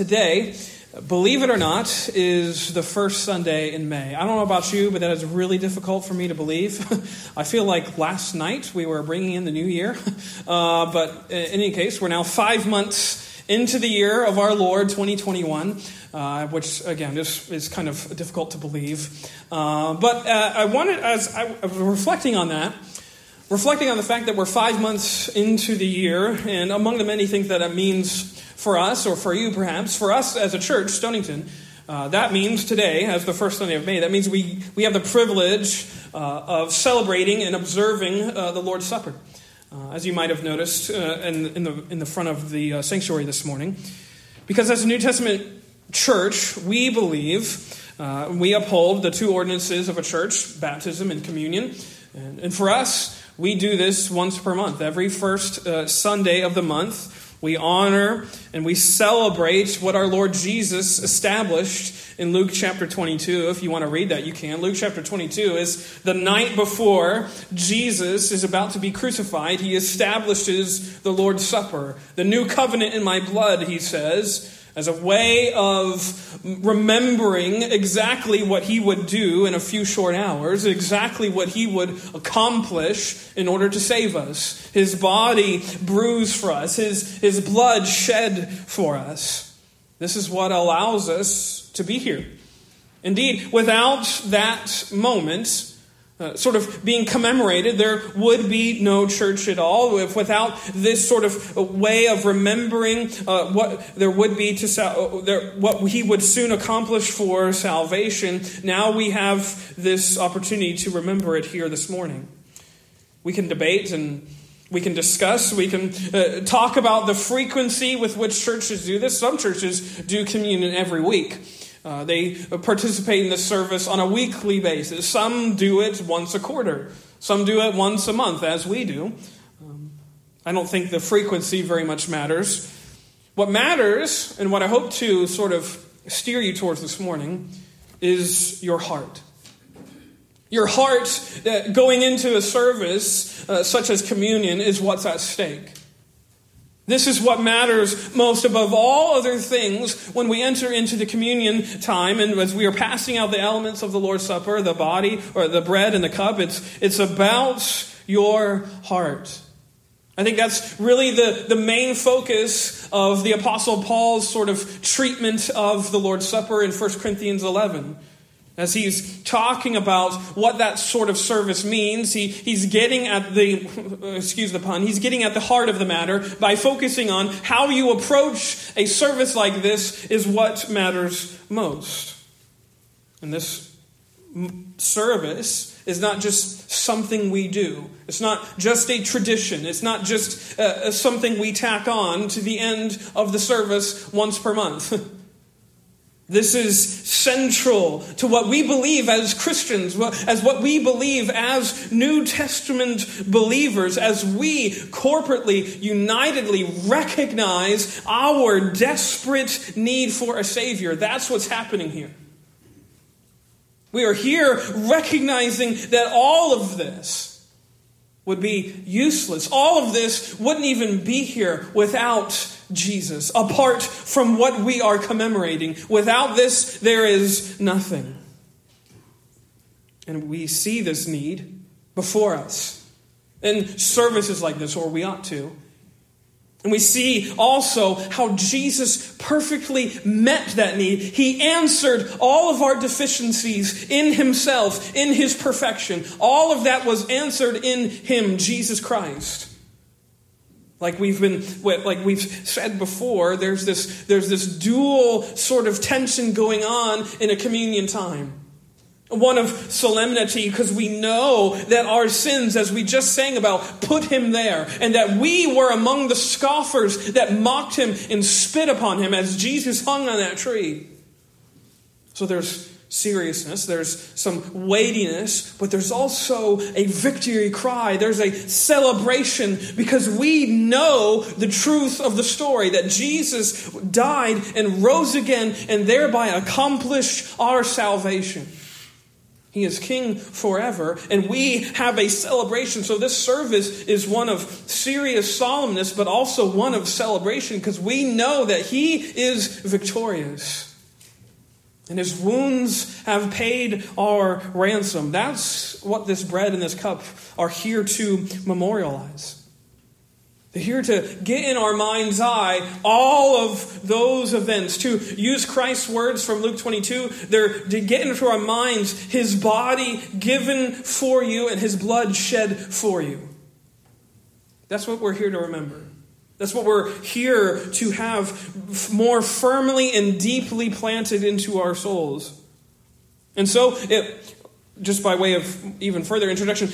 today, believe it or not, is the first Sunday in May. I don't know about you, but that is really difficult for me to believe. I feel like last night we were bringing in the new year. Uh, but in any case, we're now five months into the year of our Lord 2021. Uh, which again is, is kind of difficult to believe. Uh, but uh, I wanted, as I was reflecting on that, reflecting on the fact that we're five months into the year, and among the many things that it means for us, or for you perhaps, for us as a church, Stonington, uh, that means today, as the first Sunday of May, that means we, we have the privilege uh, of celebrating and observing uh, the Lord's Supper. Uh, as you might have noticed uh, in, in, the, in the front of the uh, sanctuary this morning. Because as a New Testament church, we believe, we uphold the two ordinances of a church baptism and communion. And, and for us, we do this once per month. Every first Sunday of the month, we honor and we celebrate what our Lord Jesus established in Luke chapter 22. If you want to read that, you can. Luke chapter 22 is the night before Jesus is about to be crucified. He establishes the Lord's Supper. The new covenant in my blood, he says as a way of remembering exactly what he would do in a few short hours, exactly what he would accomplish in order to save us. His body bruised for us, his, his blood shed for us. This is what allows us to be here. Indeed, without that moment, uh, sort of being commemorated, there would be no church at all. If without this sort of way of remembering uh, what there would be to sal- there, what he would soon accomplish for salvation, now we have this opportunity to remember it here this morning. We can debate and we can discuss, we can uh, talk about the frequency with which churches do this. Some churches do communion every week. Uh, they participate in the service on a weekly basis. Some do it once a quarter. Some do it once a month, as we do. Um, I don't think the frequency very much matters. What matters, and what I hope to sort of steer you towards this morning, is your heart. Your heart uh, going into a service uh, such as communion is what's at stake. This is what matters most above all other things when we enter into the communion time and as we are passing out the elements of the Lord's Supper, the body or the bread and the cup. It's, it's about your heart. I think that's really the, the main focus of the Apostle Paul's sort of treatment of the Lord's Supper in 1 Corinthians 11. As he's talking about what that sort of service means, he, he's getting at the, excuse the pun, he's getting at the heart of the matter by focusing on how you approach a service like this is what matters most. And this service is not just something we do. It's not just a tradition. It's not just uh, something we tack on to the end of the service once per month. This is central to what we believe as Christians, as what we believe as New Testament believers, as we corporately, unitedly recognize our desperate need for a Savior. That's what's happening here. We are here recognizing that all of this would be useless. All of this wouldn't even be here without Jesus, apart from what we are commemorating. Without this, there is nothing. And we see this need before us in services like this, or we ought to. And we see also how Jesus perfectly met that need. He answered all of our deficiencies in himself, in his perfection. All of that was answered in him, Jesus Christ. Like we've been, like we've said before, there's this, there's this dual sort of tension going on in a communion time. One of solemnity because we know that our sins, as we just sang about, put him there, and that we were among the scoffers that mocked him and spit upon him as Jesus hung on that tree. So there's seriousness, there's some weightiness, but there's also a victory cry. There's a celebration because we know the truth of the story that Jesus died and rose again and thereby accomplished our salvation. He is king forever, and we have a celebration. So, this service is one of serious solemnness, but also one of celebration because we know that he is victorious. And his wounds have paid our ransom. That's what this bread and this cup are here to memorialize. Here to get in our mind's eye all of those events. To use Christ's words from Luke 22, they're to get into our minds his body given for you and his blood shed for you. That's what we're here to remember. That's what we're here to have more firmly and deeply planted into our souls. And so, it, just by way of even further introduction,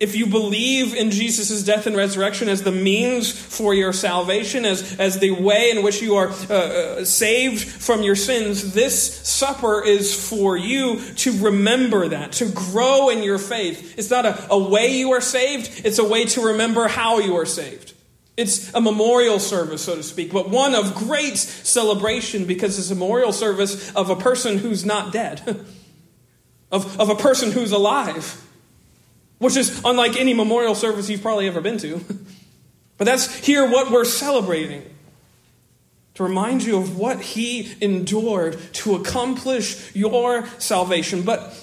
if you believe in Jesus' death and resurrection as the means for your salvation, as, as the way in which you are uh, uh, saved from your sins, this supper is for you to remember that, to grow in your faith. It's not a, a way you are saved, it's a way to remember how you are saved. It's a memorial service, so to speak, but one of great celebration because it's a memorial service of a person who's not dead. of, of a person who's alive, which is unlike any memorial service you've probably ever been to. but that's here what we're celebrating to remind you of what he endured to accomplish your salvation. But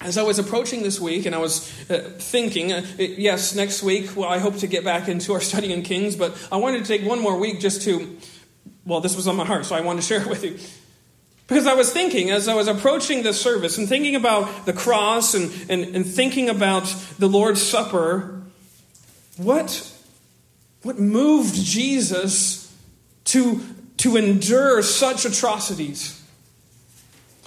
as I was approaching this week and I was uh, thinking, uh, yes, next week, well, I hope to get back into our study in Kings, but I wanted to take one more week just to, well, this was on my heart, so I wanted to share it with you. Because I was thinking, as I was approaching this service and thinking about the cross and, and, and thinking about the Lord's Supper, what, what moved Jesus to, to endure such atrocities?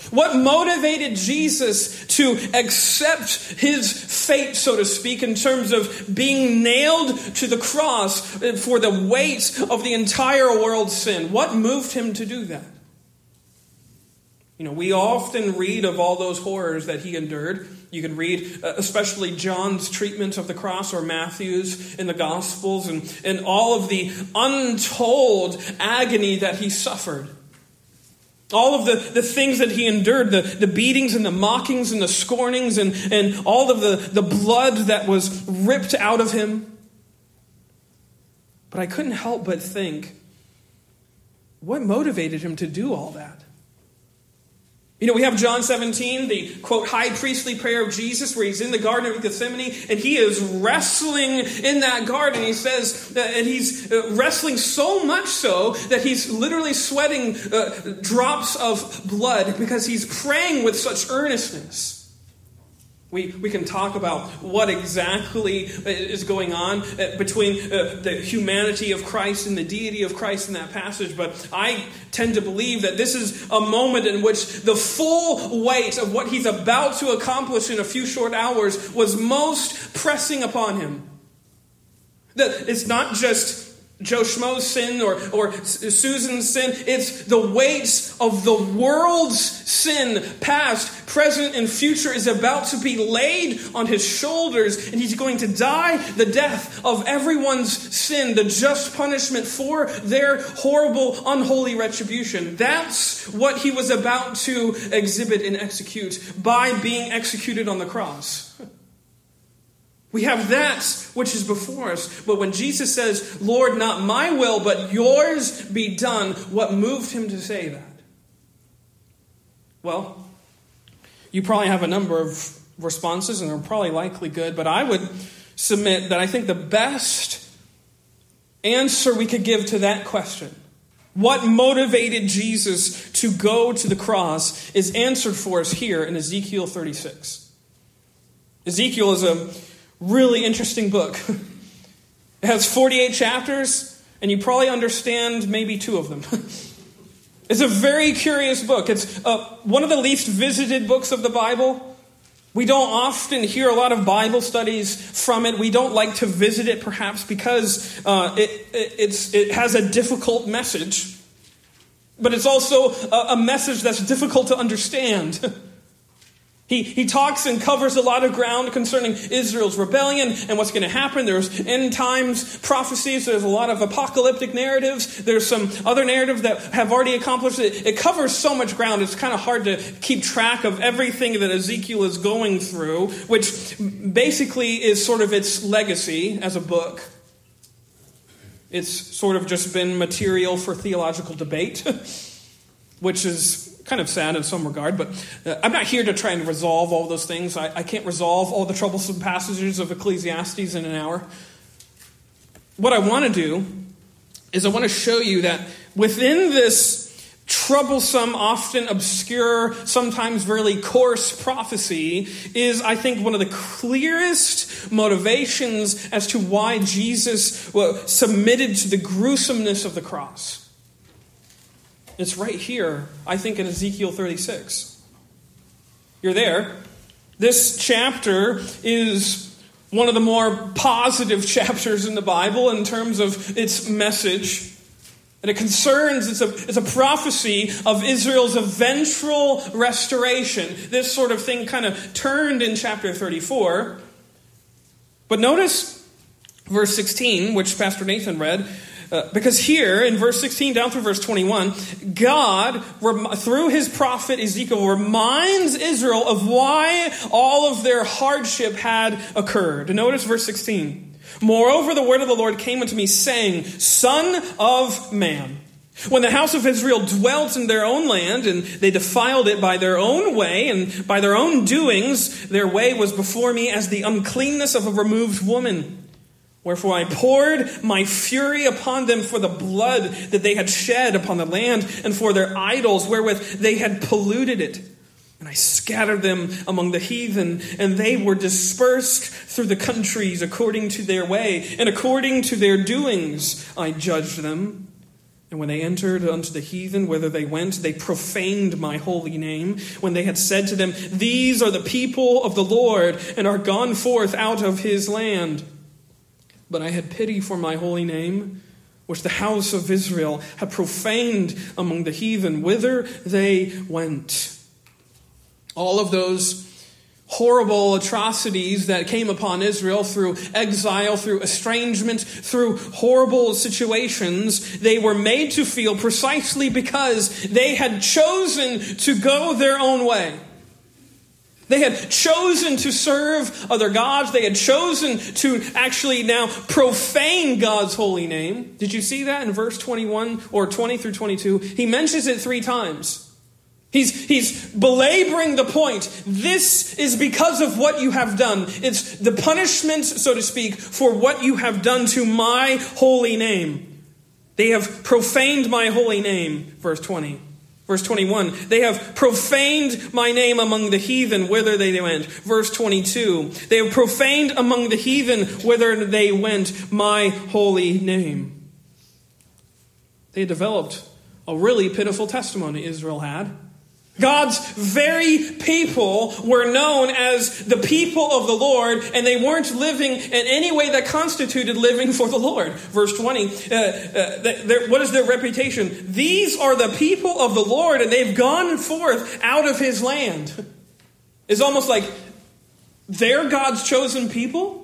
What motivated Jesus to accept his fate, so to speak, in terms of being nailed to the cross for the weight of the entire world's sin? What moved him to do that? You know, we often read of all those horrors that he endured. You can read, uh, especially John's treatment of the cross or Matthew's in the Gospels and, and all of the untold agony that he suffered. All of the, the things that he endured, the, the beatings and the mockings and the scornings and, and all of the, the blood that was ripped out of him. But I couldn't help but think what motivated him to do all that? You know, we have John 17, the quote, high priestly prayer of Jesus, where he's in the Garden of Gethsemane and he is wrestling in that garden. He says, uh, and he's uh, wrestling so much so that he's literally sweating uh, drops of blood because he's praying with such earnestness. We, we can talk about what exactly is going on uh, between uh, the humanity of Christ and the deity of Christ in that passage, but I tend to believe that this is a moment in which the full weight of what he's about to accomplish in a few short hours was most pressing upon him. That it's not just Joe Schmo's sin or, or Susan's sin. It's the weights of the world's sin, past, present, and future, is about to be laid on his shoulders, and he's going to die the death of everyone's sin, the just punishment for their horrible, unholy retribution. That's what he was about to exhibit and execute by being executed on the cross. We have that which is before us. But when Jesus says, Lord, not my will, but yours be done, what moved him to say that? Well, you probably have a number of responses, and they're probably likely good, but I would submit that I think the best answer we could give to that question, what motivated Jesus to go to the cross, is answered for us here in Ezekiel 36. Ezekiel is a really interesting book. It has 48 chapters, and you probably understand maybe two of them. it's a very curious book. It's uh, one of the least visited books of the Bible. We don't often hear a lot of Bible studies from it. We don't like to visit it, perhaps, because uh, it, it, it has a difficult message. But it's also a, a message that's difficult to understand. He, he talks and covers a lot of ground concerning Israel's rebellion and what's going to happen. There's end times prophecies. There's a lot of apocalyptic narratives. There's some other narratives that have already accomplished it. It covers so much ground. It's kind of hard to keep track of everything that Ezekiel is going through, which basically is sort of its legacy as a book. It's sort of just been material for theological debate, which is kind of sad in some regard, but uh, I'm not here to try and resolve all those things. I, I can't resolve all the troublesome passages of Ecclesiastes in an hour. What I want to do is I want to show you that within this troublesome, often obscure, sometimes really coarse prophecy is, I think, one of the clearest motivations as to why Jesus well, submitted to the gruesomeness of the cross. It's right here, I think, in Ezekiel 36. You're there. This chapter is one of the more positive chapters in the Bible in terms of its message. And it concerns, it's a, it's a prophecy of Israel's eventual restoration. This sort of thing kind of turned in chapter 34. But notice verse 16, which Pastor Nathan read. Uh, because here in verse 16 down through verse 21, God, through his prophet Ezekiel, reminds Israel of why all of their hardship had occurred. Notice verse 16. Moreover, the word of the Lord came unto me, saying, Son of man. When the house of Israel dwelt in their own land, and they defiled it by their own way and by their own doings, their way was before me as the uncleanness of a removed woman. Wherefore I poured my fury upon them for the blood that they had shed upon the land, and for their idols wherewith they had polluted it. And I scattered them among the heathen, and they were dispersed through the countries according to their way, and according to their doings I judged them. And when they entered unto the heathen, whither they went, they profaned my holy name. When they had said to them, These are the people of the Lord, and are gone forth out of his land. But I had pity for my holy name, which the house of Israel had profaned among the heathen, whither they went. All of those horrible atrocities that came upon Israel through exile, through estrangement, through horrible situations, they were made to feel precisely because they had chosen to go their own way. They had chosen to serve other gods. They had chosen to actually now profane God's holy name. Did you see that in verse 21 or 20 through 22? He mentions it three times. He's, he's belaboring the point. This is because of what you have done. It's the punishment, so to speak, for what you have done to my holy name. They have profaned my holy name, verse 20. Verse 21, they have profaned my name among the heathen whither they went. Verse 22, they have profaned among the heathen whither they went my holy name. They developed a really pitiful testimony, Israel had. God's very people were known as the people of the Lord, and they weren't living in any way that constituted living for the Lord. Verse 20, uh, uh, what is their reputation? These are the people of the Lord, and they've gone forth out of his land. It's almost like they're God's chosen people.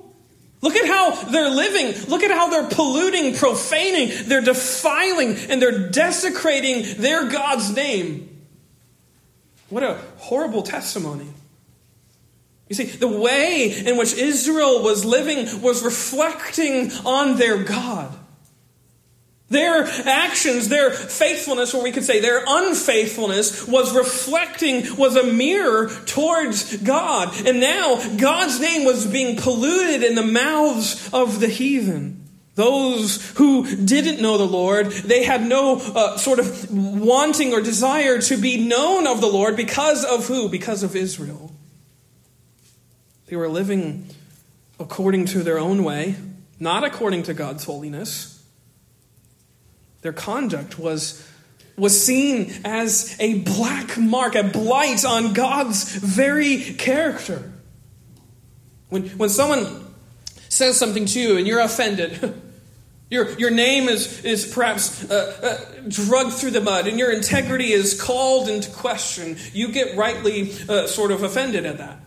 Look at how they're living. Look at how they're polluting, profaning, they're defiling, and they're desecrating their God's name. What a horrible testimony. You see, the way in which Israel was living was reflecting on their God. Their actions, their faithfulness, or we could say their unfaithfulness, was reflecting, was a mirror towards God. And now God's name was being polluted in the mouths of the heathen. Those who didn't know the Lord, they had no uh, sort of wanting or desire to be known of the Lord because of who? Because of Israel. They were living according to their own way, not according to God's holiness. Their conduct was, was seen as a black mark, a blight on God's very character. When, when someone says something to you and you're offended, Your, your name is, is perhaps uh, uh, drugged through the mud, and your integrity is called into question. You get rightly uh, sort of offended at that.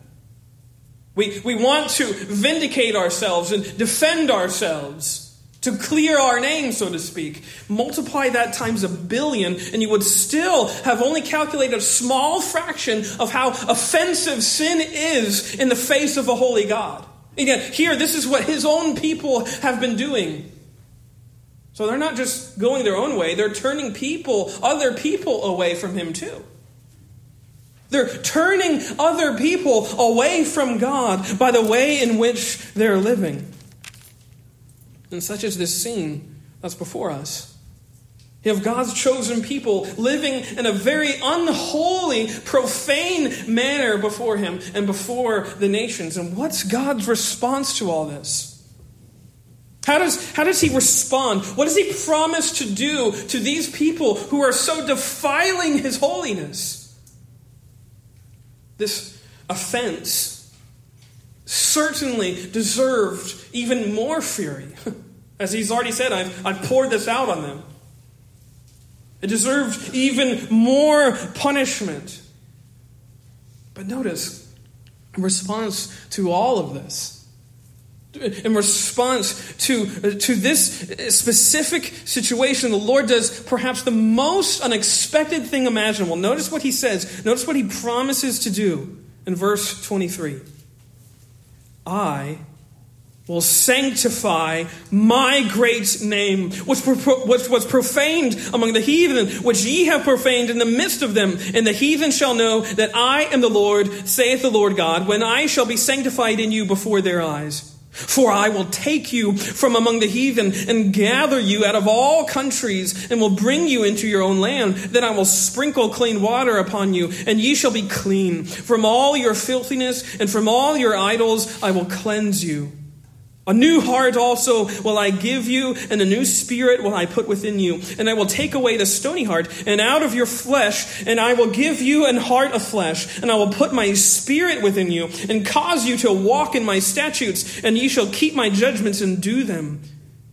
We, we want to vindicate ourselves and defend ourselves to clear our name, so to speak. Multiply that times a billion, and you would still have only calculated a small fraction of how offensive sin is in the face of a holy God. And yet, here, this is what his own people have been doing. So they're not just going their own way, they're turning people, other people, away from him too. They're turning other people away from God by the way in which they're living. And such is this scene that's before us. You have God's chosen people living in a very unholy, profane manner before Him and before the nations. And what's God's response to all this? How does, how does he respond? What does he promise to do to these people who are so defiling his holiness? This offense certainly deserved even more fury. As he's already said, I've, I've poured this out on them. It deserved even more punishment. But notice, in response to all of this, in response to, to this specific situation, the Lord does perhaps the most unexpected thing imaginable. Notice what he says. Notice what he promises to do in verse 23. I will sanctify my great name, which, which was profaned among the heathen, which ye have profaned in the midst of them. And the heathen shall know that I am the Lord, saith the Lord God, when I shall be sanctified in you before their eyes. For I will take you from among the heathen and gather you out of all countries and will bring you into your own land. Then I will sprinkle clean water upon you and ye shall be clean. From all your filthiness and from all your idols I will cleanse you. A new heart also will I give you, and a new spirit will I put within you. And I will take away the stony heart, and out of your flesh, and I will give you an heart of flesh. And I will put my spirit within you, and cause you to walk in my statutes, and ye shall keep my judgments and do them.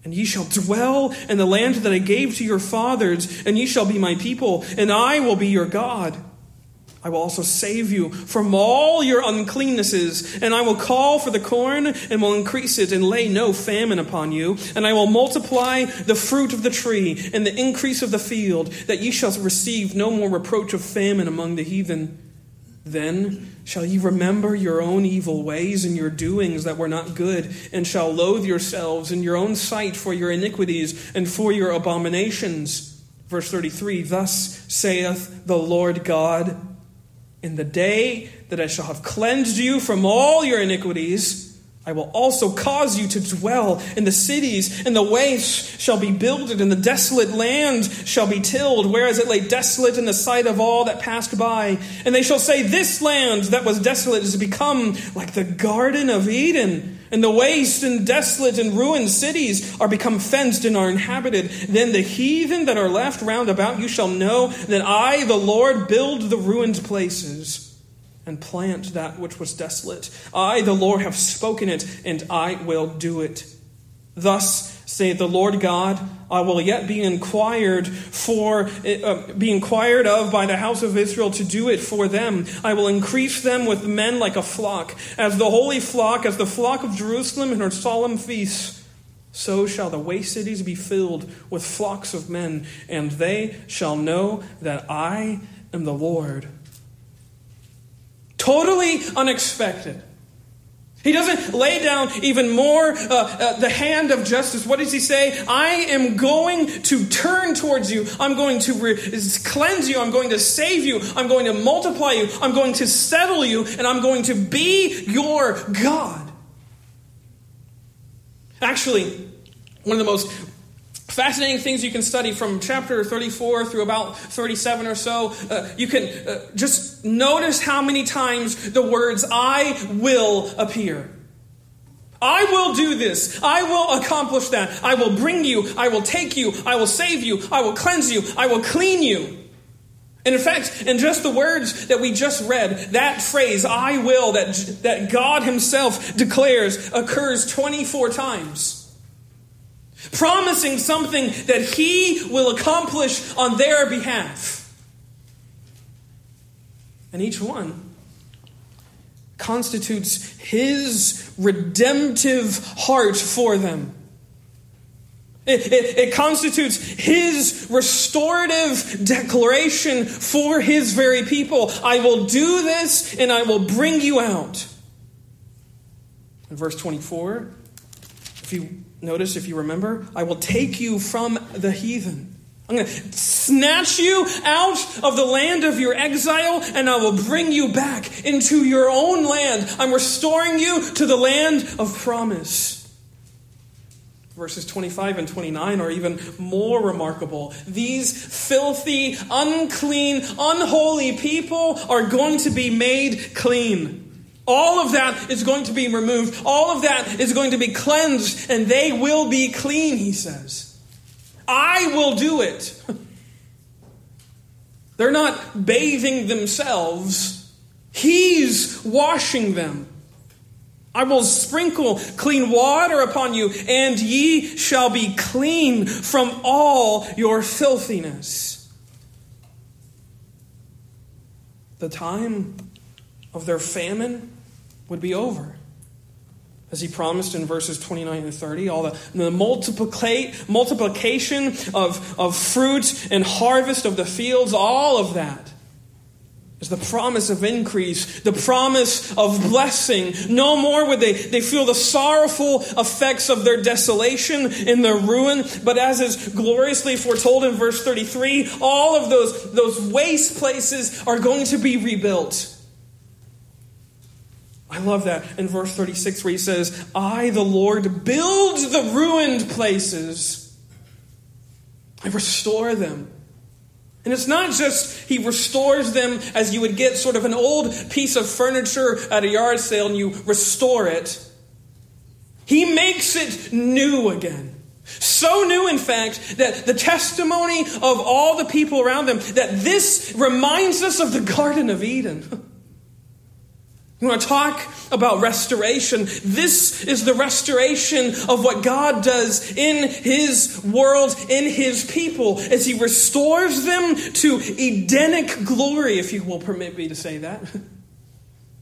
And ye shall dwell in the land that I gave to your fathers, and ye shall be my people, and I will be your God. I will also save you from all your uncleannesses, and I will call for the corn and will increase it and lay no famine upon you. And I will multiply the fruit of the tree and the increase of the field, that ye shall receive no more reproach of famine among the heathen. Then shall ye remember your own evil ways and your doings that were not good, and shall loathe yourselves in your own sight for your iniquities and for your abominations. Verse 33 Thus saith the Lord God. In the day that I shall have cleansed you from all your iniquities, I will also cause you to dwell in the cities, and the waste shall be builded, and the desolate land shall be tilled, whereas it lay desolate in the sight of all that passed by. And they shall say, This land that was desolate is become like the Garden of Eden and the waste and desolate and ruined cities are become fenced and are inhabited. Then the heathen that are left round about you shall know that I, the Lord, build the ruined places and plant that which was desolate. I, the Lord, have spoken it, and I will do it. Thus saith the Lord God, I will yet be inquired for, uh, be inquired of by the house of Israel to do it for them. I will increase them with men like a flock, as the holy flock, as the flock of Jerusalem in her solemn feasts. So shall the waste cities be filled with flocks of men, and they shall know that I am the Lord. Totally unexpected. He doesn't lay down even more uh, uh, the hand of justice. What does he say? I am going to turn towards you. I'm going to re- cleanse you. I'm going to save you. I'm going to multiply you. I'm going to settle you. And I'm going to be your God. Actually, one of the most fascinating things you can study from chapter 34 through about 37 or so. Uh, you can uh, just notice how many times the words I will appear. I will do this. I will accomplish that. I will bring you. I will take you. I will save you. I will cleanse you. I will clean you. And in fact, in just the words that we just read, that phrase, I will, that, that God Himself declares, occurs 24 times. Promising something that he will accomplish on their behalf. And each one constitutes his redemptive heart for them. It, it, it, constitutes his restorative declaration for his very people. I will do this and I will bring you out. In verse 24, if you notice, if you remember, I will take you from the heathen. I'm going to snatch you out of the land of your exile and I will bring you back into your own land. I'm restoring you to the land of promise. Verses 25 and 29 are even more remarkable. These filthy, unclean, unholy people are going to be made clean. All of that is going to be removed. All of that is going to be cleansed, and they will be clean, he says. I will do it. They're not bathing themselves, He's washing them. I will sprinkle clean water upon you, and ye shall be clean from all your filthiness. The time of their famine would be over as he promised in verses 29 and 30, all the, the multiplication of, of fruit and harvest of the fields, all of that is the promise of increase, the promise of blessing. No more would they, they feel the sorrowful effects of their desolation in their ruin, but as is gloriously foretold in verse 33, all of those, those waste places are going to be rebuilt. I love that in verse 36 where he says, I, the Lord, build the ruined places. I restore them. And it's not just he restores them as you would get sort of an old piece of furniture at a yard sale and you restore it. He makes it new again. So new, in fact, that the testimony of all the people around them, that this reminds us of the Garden of Eden. You want to talk about restoration? This is the restoration of what God does in His world, in His people, as He restores them to Edenic glory, if you will permit me to say that.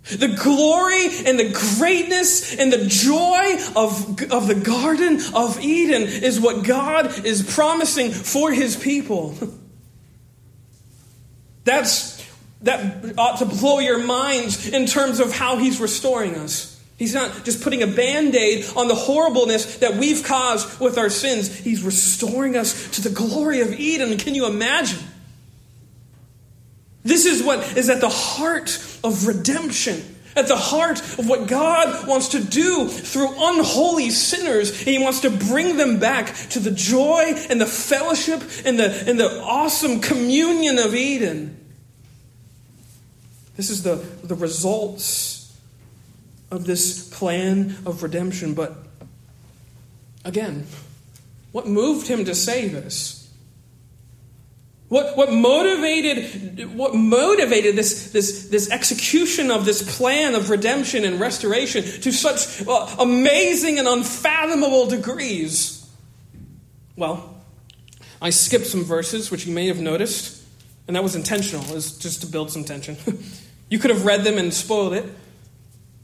The glory and the greatness and the joy of, of the Garden of Eden is what God is promising for His people. That's that ought to blow your minds in terms of how he's restoring us. He's not just putting a band aid on the horribleness that we've caused with our sins. He's restoring us to the glory of Eden. Can you imagine? This is what is at the heart of redemption, at the heart of what God wants to do through unholy sinners. And He wants to bring them back to the joy and the fellowship and the, and the awesome communion of Eden. This is the, the results of this plan of redemption. But again, what moved him to say this? What, what motivated, what motivated this, this, this execution of this plan of redemption and restoration to such uh, amazing and unfathomable degrees? Well, I skipped some verses, which you may have noticed, and that was intentional, was just to build some tension. You could have read them and spoiled it.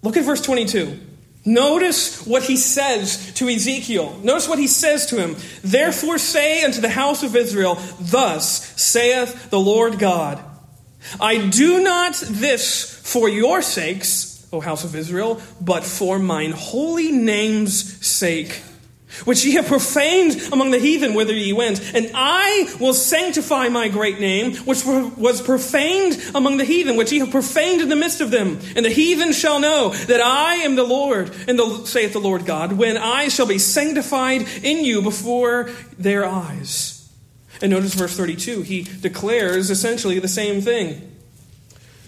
Look at verse 22. Notice what he says to Ezekiel. Notice what he says to him. Therefore say unto the house of Israel, Thus saith the Lord God, I do not this for your sakes, O house of Israel, but for mine holy name's sake which ye have profaned among the heathen whither ye went. And I will sanctify my great name, which was profaned among the heathen, which ye have profaned in the midst of them. And the heathen shall know that I am the Lord, and the, saith the Lord God, when I shall be sanctified in you before their eyes. And notice verse 32, he declares essentially the same thing.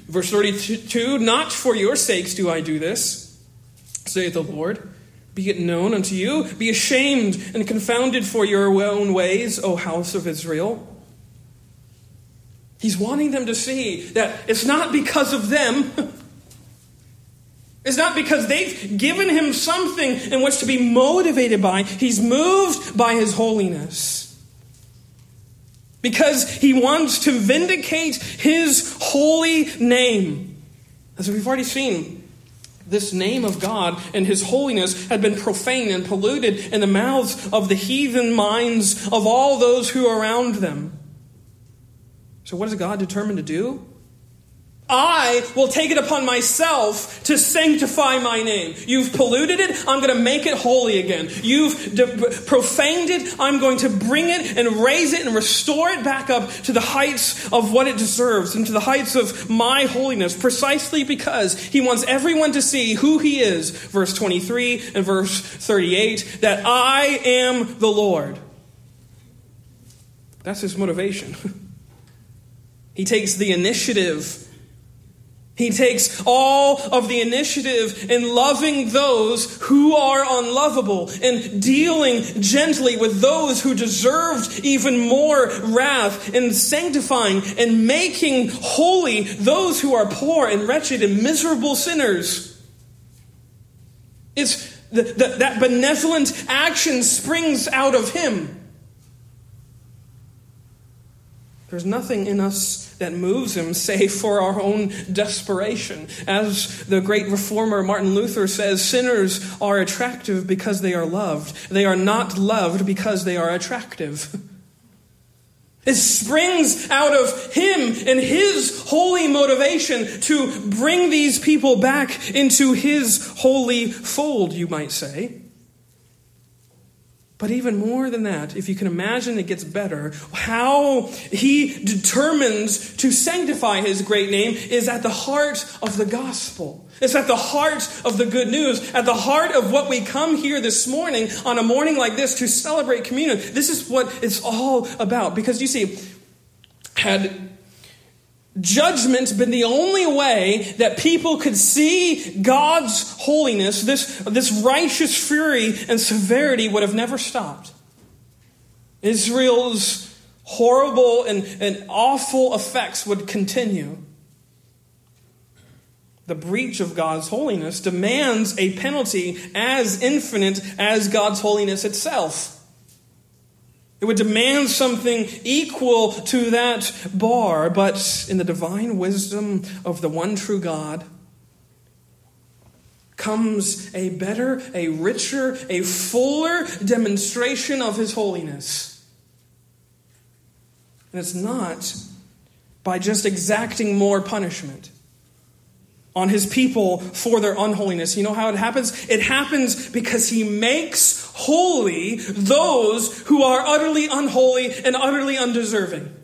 Verse 32, not for your sakes do I do this, saith the Lord be it known unto you. Be ashamed and confounded for your own ways, O house of Israel. He's wanting them to see that it's not because of them. It's not because they've given him something in which to be motivated by. He's moved by his holiness. Because he wants to vindicate his holy name. As we've already seen, this name of God and his holiness had been profaned and polluted in the mouths of the heathen minds of all those who are around them. So, what is God determined to do? I will take it upon myself to sanctify my name. You've polluted it, I'm going to make it holy again. You've de- profaned it, I'm going to bring it and raise it and restore it back up to the heights of what it deserves and to the heights of my holiness, precisely because he wants everyone to see who he is, verse 23 and verse 38, that I am the Lord. That's his motivation. he takes the initiative he takes all of the initiative in loving those who are unlovable and dealing gently with those who deserved even more wrath and sanctifying and making holy those who are poor and wretched and miserable sinners. It's the, the, that benevolent action springs out of Him. There's nothing in us that moves him save for our own desperation. As the great reformer Martin Luther says, sinners are attractive because they are loved. They are not loved because they are attractive. It springs out of him and his holy motivation to bring these people back into his holy fold, you might say. But even more than that, if you can imagine it gets better, how he determines to sanctify his great name is at the heart of the gospel. It's at the heart of the good news, at the heart of what we come here this morning on a morning like this to celebrate communion. This is what it's all about. Because you see, had judgment been the only way that people could see God's holiness, this, this righteous fury and severity would have never stopped. Israel's horrible and, and awful effects would continue. The breach of God's holiness demands a penalty as infinite as God's holiness itself. It would demand something equal to that bar, but in the divine wisdom of the one true God comes a better, a richer, a fuller demonstration of his holiness. And it's not by just exacting more punishment on his people for their unholiness. You know how it happens? It happens because he makes holy those who are utterly unholy and utterly undeserving.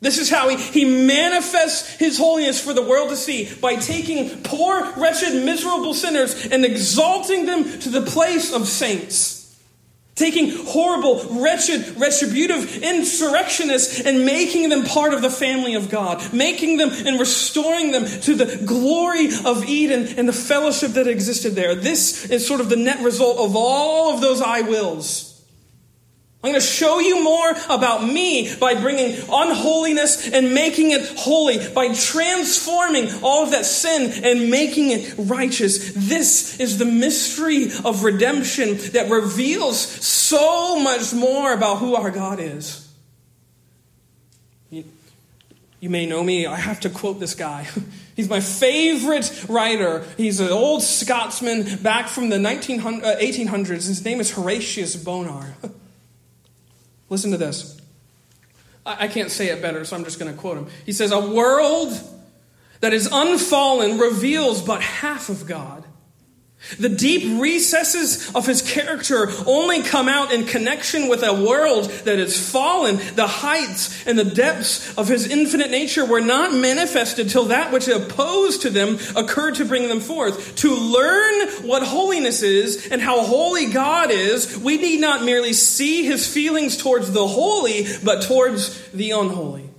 This is how he, he manifests his holiness for the world to see by taking poor, wretched, miserable sinners and exalting them to the place of saints taking horrible, wretched, retributive insurrectionists and making them part of the family of God, making them and restoring them to the glory of Eden and the fellowship that existed there. This is sort of the net result of all of those I wills. I'm going to show you more about me by bringing unholiness and making it holy, by transforming all of that sin and making it righteous. This is the mystery of redemption that reveals so much more about who our God is. You, may know me, I have to quote this guy. He's my favorite writer. He's an old Scotsman back from the 1800s. Uh, His name is Horatius Bonar. Listen to this. I can't say it better, so I'm just going to quote him. He says, A world that is unfallen reveals but half of God. The deep recesses of his character only come out in connection with a world that is fallen. The heights and the depths of his infinite nature were not manifested till that which opposed to them occurred to bring them forth. To learn what holiness is and how holy God is, we need not merely see his feelings towards the holy, but towards the unholy.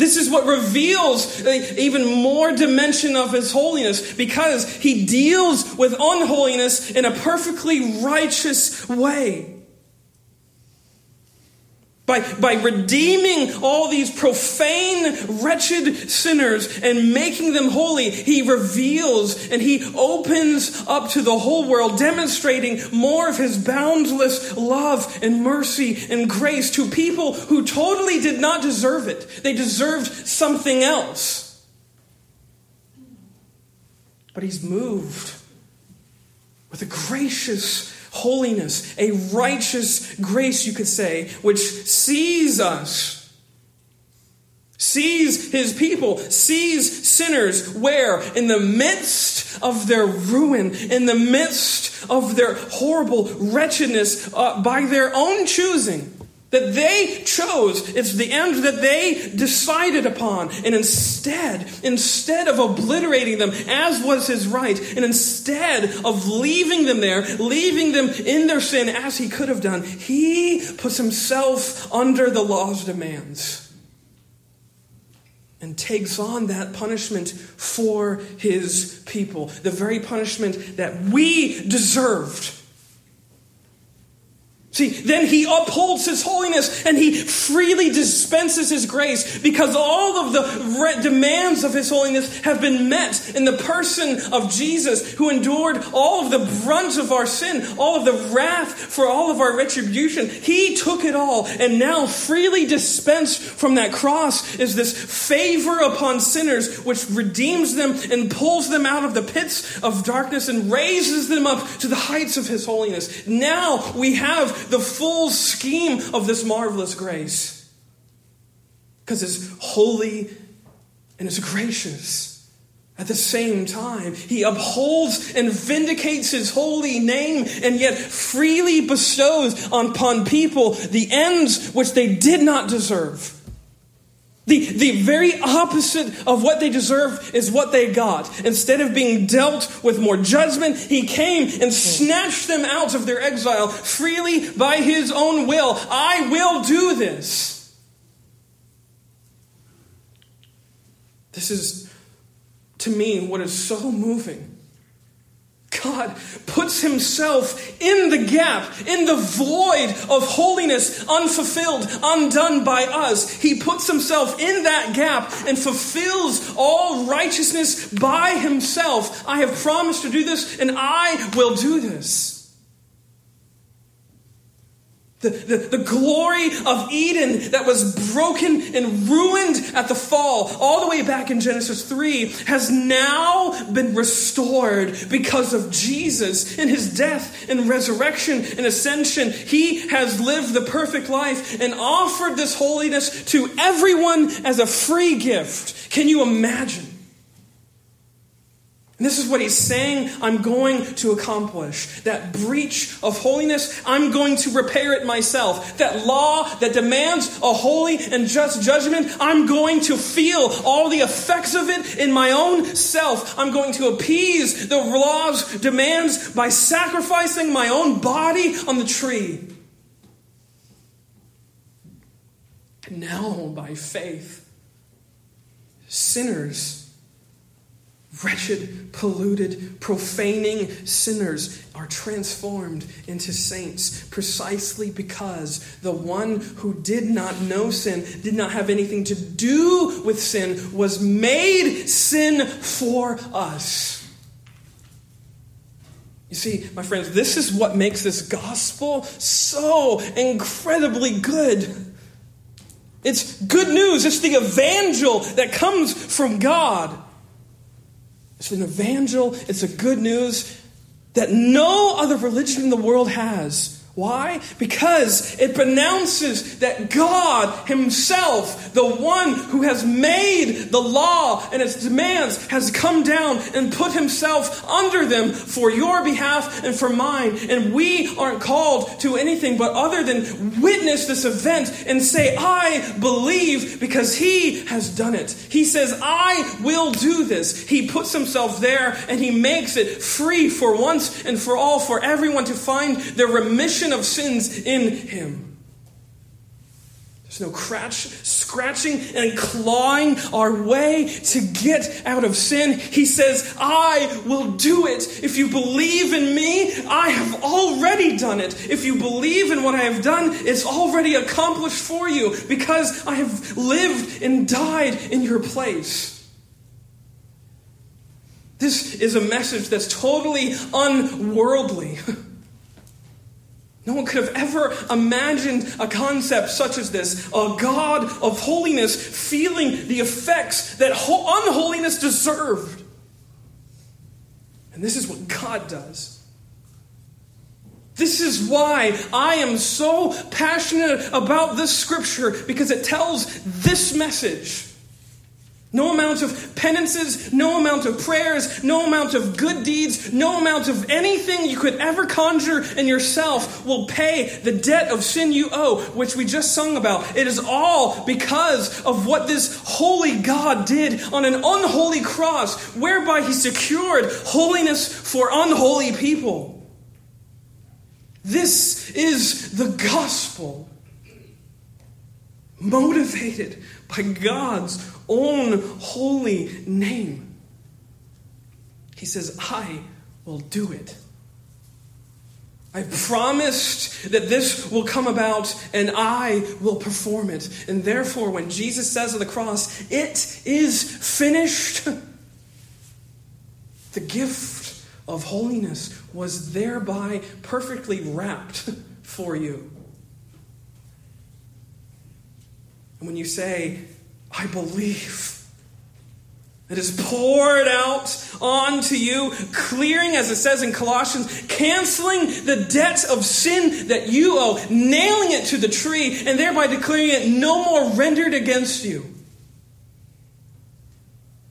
This is what reveals even more dimension of his holiness because he deals with unholiness in a perfectly righteous way. By, by redeeming all these profane, wretched sinners and making them holy, he reveals and he opens up to the whole world, demonstrating more of his boundless love and mercy and grace to people who totally did not deserve it. They deserved something else. But he's moved with a gracious holiness, a righteous grace, you could say, which sees us, sees his people, sees sinners where? In the midst of their ruin, in the midst of their horrible wretchedness, uh, by their own choosing that they chose. It's the end that they decided upon. And instead, instead of obliterating them, as was his right, and instead of leaving them there, leaving them in their sin as he could have done, he puts himself under the law's demands and takes on that punishment for his people. The very punishment that we deserved See, then he upholds his holiness and he freely dispenses his grace because all of the re- demands of his holiness have been met in the person of Jesus who endured all of the brunt of our sin, all of the wrath for all of our retribution. He took it all and now freely dispensed from that cross is this favor upon sinners which redeems them and pulls them out of the pits of darkness and raises them up to the heights of his holiness. Now we have the full scheme of this marvelous grace. Because it's holy and it's gracious. At the same time, he upholds and vindicates his holy name and yet freely bestows upon people the ends which they did not deserve. The, the very opposite of what they deserve is what they got. Instead of being dealt with more judgment, he came and snatched them out of their exile freely by his own will. I will do this. This is, to me, what is so moving. God puts himself in the gap, in the void of holiness, unfulfilled, undone by us. He puts himself in that gap and fulfills all righteousness by himself. I have promised to do this, and I will do this. The, the, the, glory of Eden that was broken and ruined at the fall, all the way back in Genesis 3, has now been restored because of Jesus in his death and resurrection and ascension. He has lived the perfect life and offered this holiness to everyone as a free gift. Can you imagine? And this is what he's saying I'm going to accomplish. That breach of holiness, I'm going to repair it myself. That law that demands a holy and just judgment, I'm going to feel all the effects of it in my own self. I'm going to appease the law's demands by sacrificing my own body on the tree. And now, by faith, sinners Wretched, polluted, profaning sinners are transformed into saints precisely because the one who did not know sin, did not have anything to do with sin, was made sin for us. You see, my friends, this is what makes this gospel so incredibly good. It's good news, it's the evangel that comes from God. It's an evangel, it's a good news that no other religion in the world has. Why? Because it pronounces that God Himself, the one who has made the law and its demands, has come down and put Himself under them for your behalf and for mine. And we aren't called to anything but other than witness this event and say, I believe because He has done it. He says, I will do this. He puts Himself there and He makes it free for once and for all for everyone to find their remission remission of sins in him. There's no cratch, scratching and clawing our way to get out of sin. He says, I will do it. If you believe in me, I have already done it. If you believe in what I have done, it's already accomplished for you because I have lived and died in your place. This is a message that's totally unworldly. No one could have ever imagined a concept such as this a God of holiness feeling the effects that unholiness deserved. And this is what God does. This is why I am so passionate about this scripture because it tells this message. No amount of penances, no amount of prayers, no amount of good deeds, no amount of anything you could ever conjure in yourself will pay the debt of sin you owe, which we just sung about. It is all because of what this holy God did on an unholy cross, whereby he secured holiness for unholy people. This is the gospel, motivated by God's own holy name. He says, I will do it. I promised that this will come about and I will perform it. And therefore, when Jesus says on the cross, it is finished, the gift of holiness was thereby perfectly wrapped for you. And when you say, I believe. It is poured out onto you, clearing, as it says in Colossians, canceling the debt of sin that you owe, nailing it to the tree, and thereby declaring it no more rendered against you.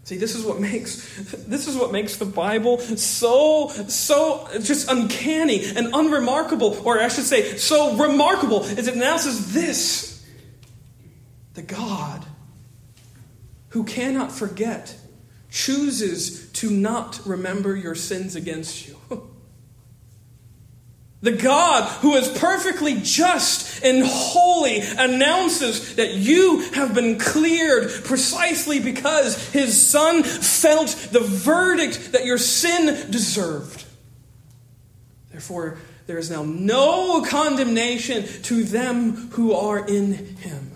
See, this is what makes this is what makes the Bible so so just uncanny and unremarkable, or I should say, so remarkable, as it announces this: the God who cannot forget, chooses to not remember your sins against you. The God who is perfectly just and holy announces that you have been cleared precisely because his son felt the verdict that your sin deserved. Therefore, there is now no condemnation to them who are in him.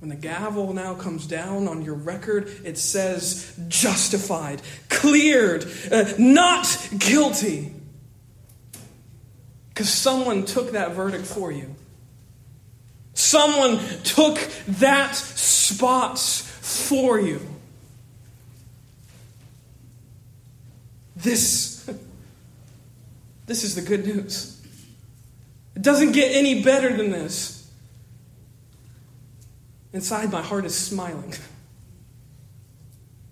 When the gavel now comes down on your record, it says justified, cleared, uh, not guilty. Because someone took that verdict for you. Someone took that spot for you. This, this is the good news. It doesn't get any better than this. Inside, my heart is smiling.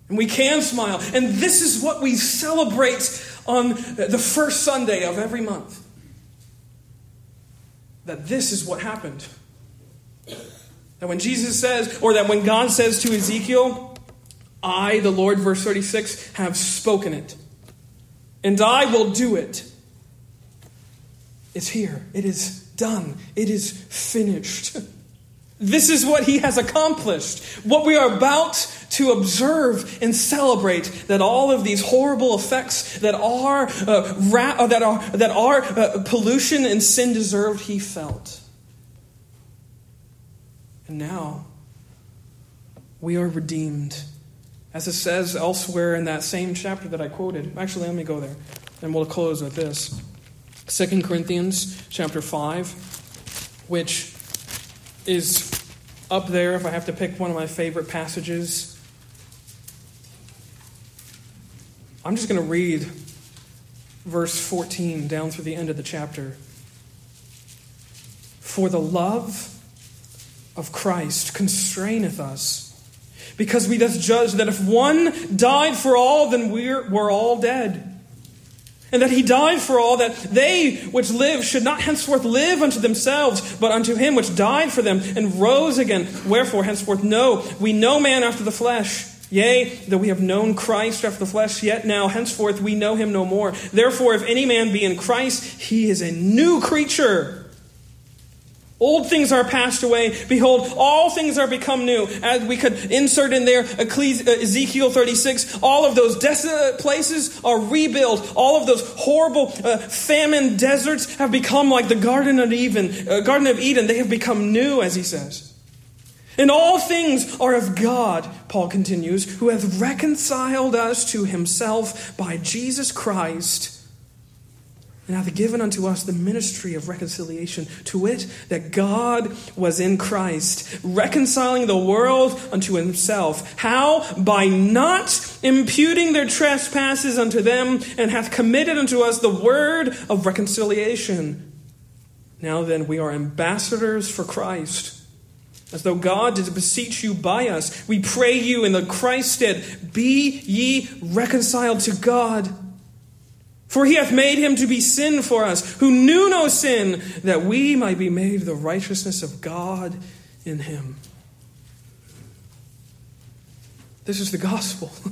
And we can smile. And this is what we celebrate on the first Sunday of every month. That this is what happened. That when Jesus says, or that when God says to Ezekiel, I, the Lord, verse 36, have spoken it, and I will do it. It's here. It is done. It is finished. This is what he has accomplished. What we are about to observe and celebrate that all of these horrible effects that are uh, ra- uh, that are that are uh, pollution and sin deserved he felt. And now we are redeemed. As it says elsewhere in that same chapter that I quoted. Actually, let me go there. And we'll close with this. 2 Corinthians chapter 5, which is up there if I have to pick one of my favorite passages. I'm just going to read verse 14 down through the end of the chapter. For the love of Christ constraineth us, because we thus judge that if one died for all, then we're, we're all dead and that he died for all, that they which live should not henceforth live unto themselves, but unto him which died for them and rose again. Wherefore, henceforth, no, we know man after the flesh. Yea, though we have known Christ after the flesh, yet now, henceforth, we know him no more. Therefore, if any man be in Christ, he is a new creature. Old things are passed away. Behold, all things are become new. As we could insert in there Ezekiel 36, all of those desolate places are rebuilt. All of those horrible uh, famine deserts have become like the Garden of Eden. Uh, Garden of Eden. They have become new, as he says. And all things are of God, Paul continues, who hath reconciled us to himself by Jesus Christ and hath given unto us the ministry of reconciliation, to wit, that God was in Christ, reconciling the world unto himself. How? By not imputing their trespasses unto them, and hath committed unto us the word of reconciliation. Now then, we are ambassadors for Christ. As though God did beseech you by us, we pray you in the Christ stead, be ye reconciled to God. For he hath made him to be sin for us, who knew no sin, that we might be made the righteousness of God in him. This is the gospel.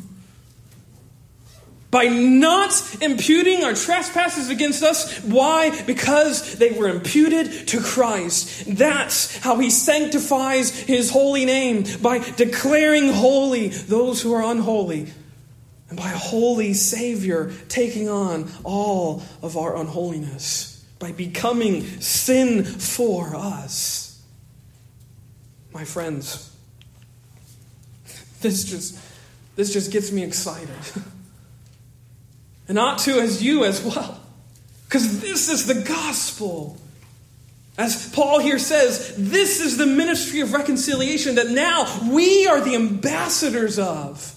By not imputing our trespasses against us. Why? Because they were imputed to Christ. That's how he sanctifies his holy name, by declaring holy those who are unholy and by a holy Savior taking on all of our unholiness, by becoming sin for us. My friends, this just, this just gets me excited. and ought to as you as well. Because this is the gospel. As Paul here says, this is the ministry of reconciliation that now we are the ambassadors of.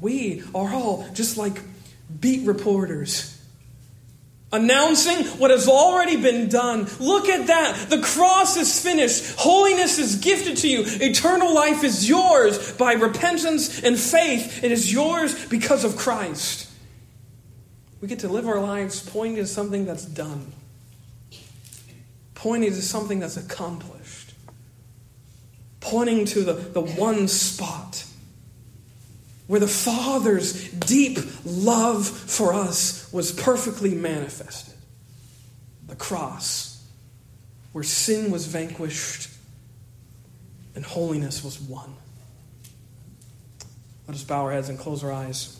We are all just like beat reporters. Announcing what has already been done. Look at that. The cross is finished. Holiness is gifted to you. Eternal life is yours by repentance and faith. It is yours because of Christ. We get to live our lives pointing to something that's done, pointing to something that's accomplished, pointing to the, the one spot where the Father's deep love for us was perfectly manifested. The cross, where sin was vanquished and holiness was won. Let us bow our heads and close our eyes.